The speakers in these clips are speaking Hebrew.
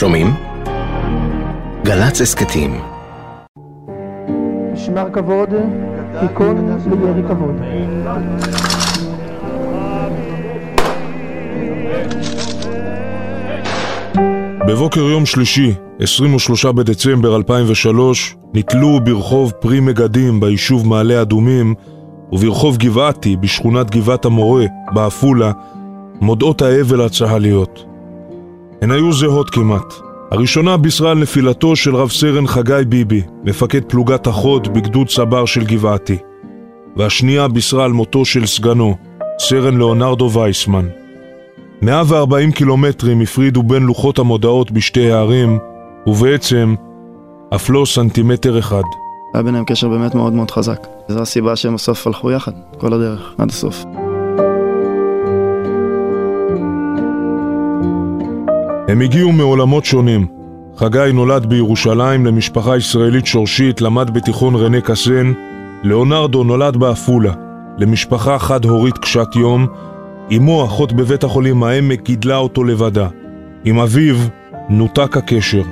שומעים? גל"צ הסכתים משמר כבוד, תיקון לירי כבוד. בבוקר יום שלישי, 23 בדצמבר 2003, נתלו ברחוב פרי מגדים ביישוב מעלה אדומים וברחוב גבעתי בשכונת גבעת המורה בעפולה מודעות האבל הצה"ליות. הן היו זהות כמעט. הראשונה בישרה על נפילתו של רב סרן חגי ביבי, מפקד פלוגת החוד בגדוד צבר של גבעתי. והשנייה בישרה על מותו של סגנו, סרן ליאונרדו וייסמן. 140 קילומטרים הפרידו בין לוחות המודעות בשתי הערים, ובעצם אף לא סנטימטר אחד. היה ביניהם קשר באמת מאוד מאוד חזק. זו הסיבה שהם בסוף הלכו יחד, כל הדרך, עד הסוף. הם הגיעו מעולמות שונים. חגי נולד בירושלים למשפחה ישראלית שורשית, למד בתיכון רנה קסן. ליאונרדו נולד בעפולה, למשפחה חד-הורית קשת יום. אמו, אחות בבית החולים העמק, גידלה אותו לבדה. עם אביו נותק הקשר.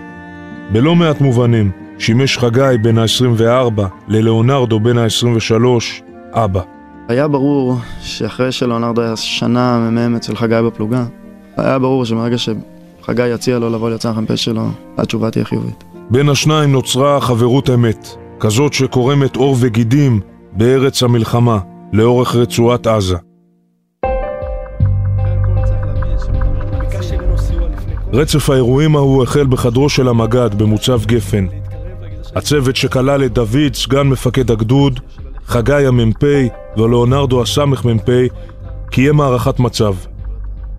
בלא מעט מובנים, שימש חגי בן ה-24 ללאונרדו בן ה-23 אבא. היה ברור שאחרי שלאונרדו היה שנה מ"מ אצל חגי בפלוגה, היה ברור שמרגע שחגי יציע לו לבוא ליוצא המ"פ שלו, התשובה תהיה חיובית. בין השניים נוצרה חברות אמת, כזאת שקורמת עור וגידים בארץ המלחמה, לאורך רצועת עזה. רצף האירועים ההוא החל בחדרו של המג"ד במוצב גפן. הצוות שכלל את דוד, סגן מפקד הגדוד, חגי המ"פ ולאונרדו הסמ"פ, קיים הערכת מצב.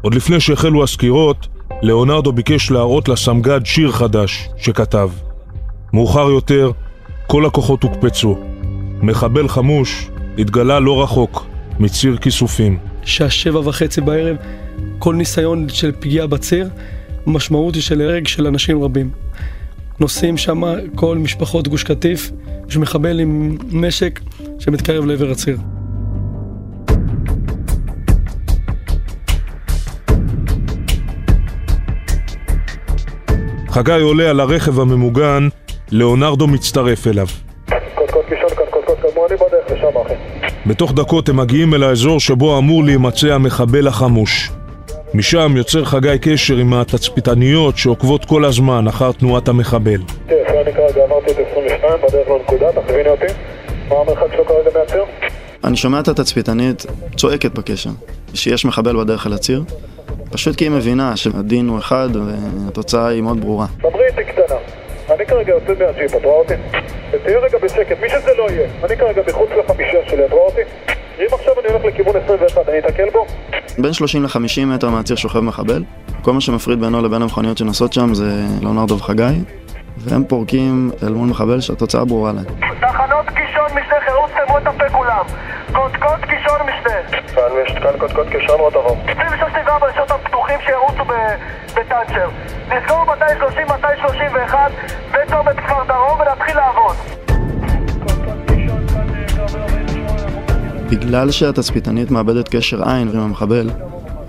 עוד לפני שהחלו הסקירות, לאונרדו ביקש להראות לסמג"ד שיר חדש שכתב. מאוחר יותר, כל הכוחות הוקפצו. מחבל חמוש התגלה לא רחוק, מציר כיסופים. שעה שבע וחצי בערב, כל ניסיון של פגיעה בציר, המשמעות היא של הרג של אנשים רבים. נוסעים שם כל משפחות גוש קטיף, יש מחבל עם נשק שמתקרב לעבר הציר. חגי עולה על הרכב הממוגן, ליאונרדו מצטרף אליו. קודקוד קישון כאן, קודקוד כמו אני בדרך לשם אחי. בתוך דקות הם מגיעים אל האזור שבו אמור להימצא המחבל החמוש. משם יוצר חגי קשר עם התצפיתניות שעוקבות כל הזמן אחר תנועת המחבל. תראה, אני כרגע אמרתי את 22, בדרך לנקודה, תכוויני אותי. מה המרחק שלו כרגע מהציר? אני שומע את התצפיתנית צועקת בקשר, שיש מחבל בדרך אל הציר, פשוט כי היא מבינה שהדין הוא אחד והתוצאה היא מאוד ברורה. דברי איתי קטנה. אני כרגע יוצא מהג'יפ, את רואה אותי? תהיי רגע בשקט, מי שזה לא יהיה. אני כרגע מחוץ לחמישה שלי, את רואה אותי? אם עכשיו אני הולך לכיוון 21, אני אתקל בו? בין 30 ל-50 מטר מהציר שוכב מחבל, כל מה שמפריד בינו לבין המכוניות שנוסעות שם זה ליאונרדו וחגי, והם פורקים אל מול מחבל שהתוצאה ברורה להם. תחנות קישון משנה חירות, סתמו את הפה כולם. קודקוד קישון משנה. כאן יש כאן קודקוד קישון עוד עבור. 26 בשעות הפתוחים שירוצו ב- בטאנצ'ר. נסגור 230, 231 בצומת כפר דרום ונתחיל לעבוד. בגלל שהתצפיתנית מאבדת קשר עין עם המחבל,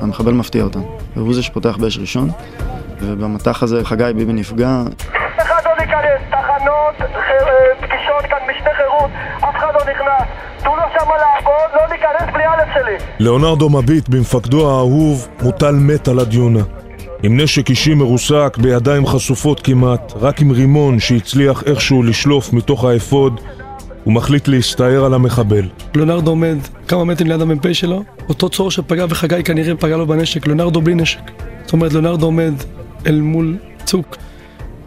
המחבל מפתיע אותם, והוא זה שפותח באש ראשון, ובמטח הזה חגי ביבי נפגע, אחד לא ניכנס, תחנות, ח- פגישות כאן משנה חירות, אף אחד לא נכנס. תנו לו שמה לעבוד, לא ניכנס בלי א' שלי. ליאונרדו מביט במפקדו האהוב, מוטל מת על הדיונה. עם נשק אישי מרוסק, בידיים חשופות כמעט, רק עם רימון שהצליח איכשהו לשלוף מתוך האפוד, הוא מחליט להסתער על המחבל. ליאונרדו עומד כמה מטרים ליד המ"פ שלו, אותו צור שפגע וחגי כנראה פגע לו בנשק, ליאונרדו בלי נשק. זאת אומרת, ליאונרדו עומד אל מול צוק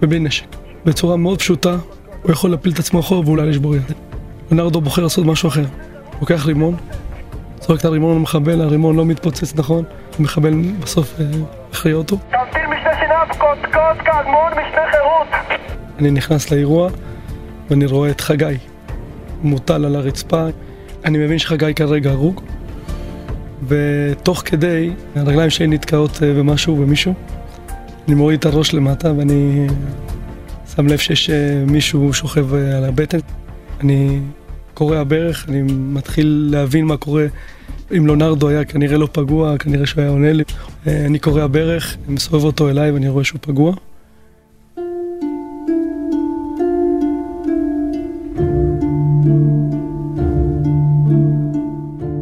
ובלי נשק. בצורה מאוד פשוטה, הוא יכול להפיל את עצמו אחורה ואולי לשבור יד. ליאונרדו בוחר לעשות משהו אחר. לוקח רימון, זורק את הרימון למחבל, הרימון לא מתפוצץ נכון, המחבל בסוף אה, הכריע אותו. תמתין משנה שינב, קודקוד קדמון, משנה חירות. אני נכנס לאירוע ואני רואה את חגי מוטל על הרצפה. אני מבין שחגי כרגע הרוג, ותוך כדי הרגליים שלי נתקעות אה, במשהו, במישהו. אני מוריד את הראש למטה ואני שם לב שיש אה, מישהו שוכב אה, על הבטן. אני קורע ברך, אני מתחיל להבין מה קורה. אם לונרדו היה כנראה לא פגוע, כנראה שהוא היה עונה לי. אה, אני קורע ברך, אני מסובב אותו אליי ואני רואה שהוא פגוע.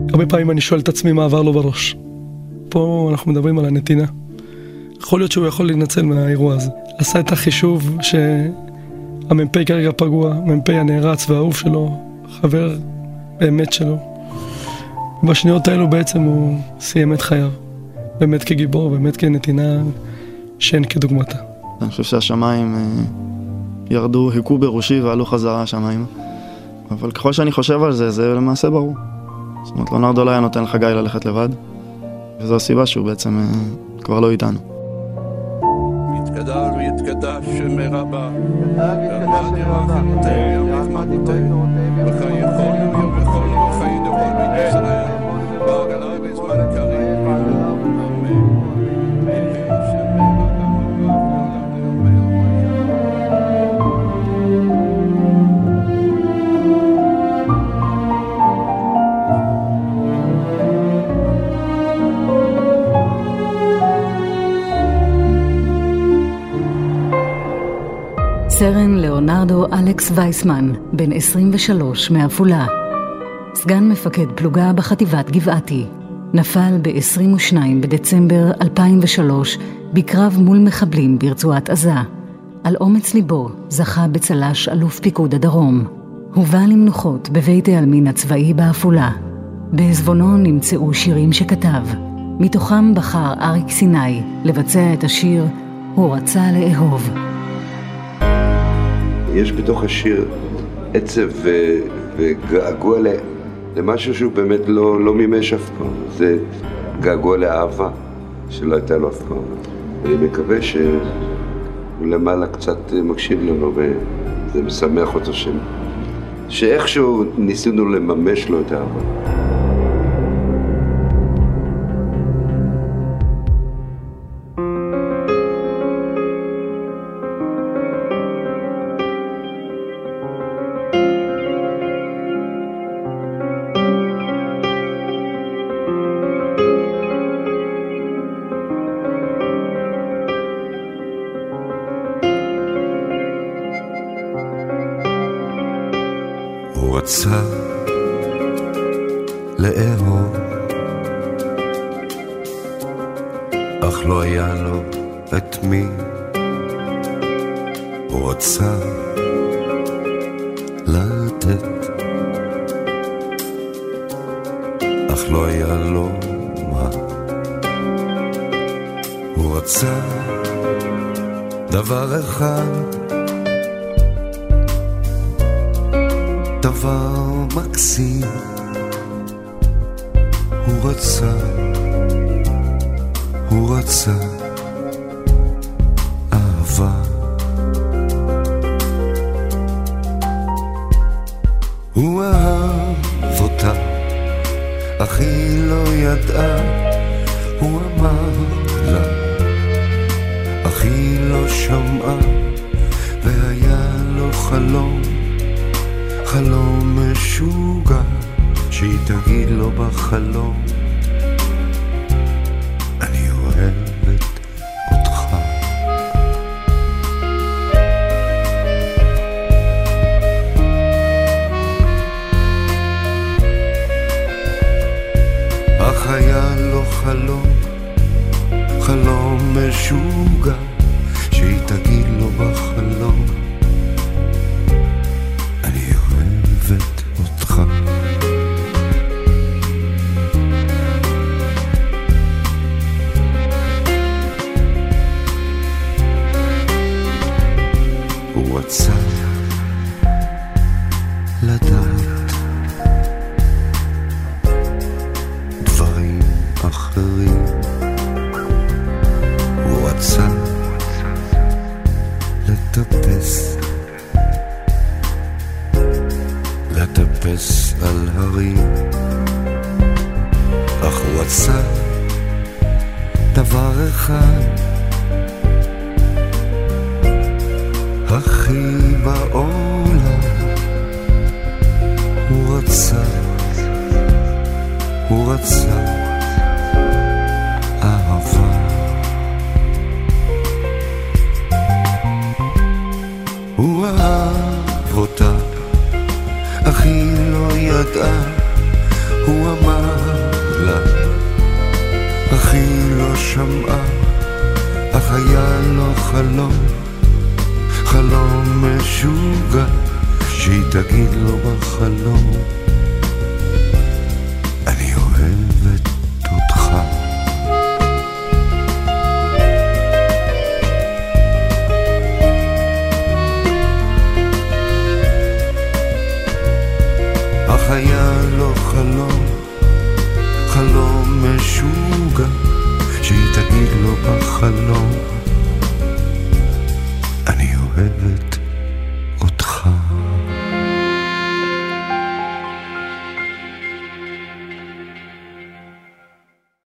הרבה פעמים אני שואל את עצמי מה עבר לו בראש. פה אנחנו מדברים על הנתינה. יכול להיות שהוא יכול להינצל מהאירוע הזה. עשה את החישוב שהמ"פ כרגע פגוע, מ"פ הנערץ והאהוב שלו, חבר באמת שלו, בשניות האלו בעצם הוא סיים את חייו. באמת כגיבור, באמת כנתינה שאין כדוגמתה. אני חושב שהשמיים אה, ירדו, היכו בראשי ועלו חזרה השמיים. אבל ככל שאני חושב על זה, זה למעשה ברור. זאת אומרת, לונרדו לא היה נותן לחגי ללכת לבד, וזו הסיבה שהוא בעצם אה, כבר לא איתנו. יתגדל ויתקדש שם רבה, יתקדש שם אלכס וייסמן, בן 23 מעפולה. סגן מפקד פלוגה בחטיבת גבעתי. נפל ב-22 בדצמבר 2003 בקרב מול מחבלים ברצועת עזה. על אומץ ליבו זכה בצל"ש אלוף פיקוד הדרום. הובא למנוחות בבית העלמין הצבאי בעפולה. בעזבונו נמצאו שירים שכתב. מתוכם בחר אריק סיני לבצע את השיר "הוא רצה לאהוב". יש בתוך השיר עצב ו- וגעגוע ל- למשהו שהוא באמת לא, לא מימש אף פעם. זה געגוע לאהבה שלא הייתה לו אף פעם. אני מקווה שהוא למעלה קצת מקשיב לנו וזה משמח אותו ש... שאיכשהו ניסינו לממש לו את האהבה. הוא רצה לאהוב, אך לא היה לו את מי. הוא רצה לתת, אך לא היה לו מה. הוא רצה דבר אחד דבר מקסים. הוא רצה, הוא רצה אהבה. הוא אהב אותה, אך היא לא ידעה. הוא אמר לה, אך היא לא שמעה והיה לו חלום חלום משוגע שהיא תגיד לו בחלום. אני אך היה לו חלום חלום משוגע שהיא תגיד לו בחלום אוהבת אותך. הוא רצה לטפס על הרים. אך הוא רצה דבר אחד. הכי בעולם הוא רצה הוא רצה אהבה. הוא אהב אותה אך היא לא ידעה, הוא אמר לה, אך היא לא שמעה, אך היה לו חלום, חלום משוגע, שהיא תגיד לו בחלום, היה לו חלום, חלום משוגע, שהיא תגיד לו בחלום, אני אוהבת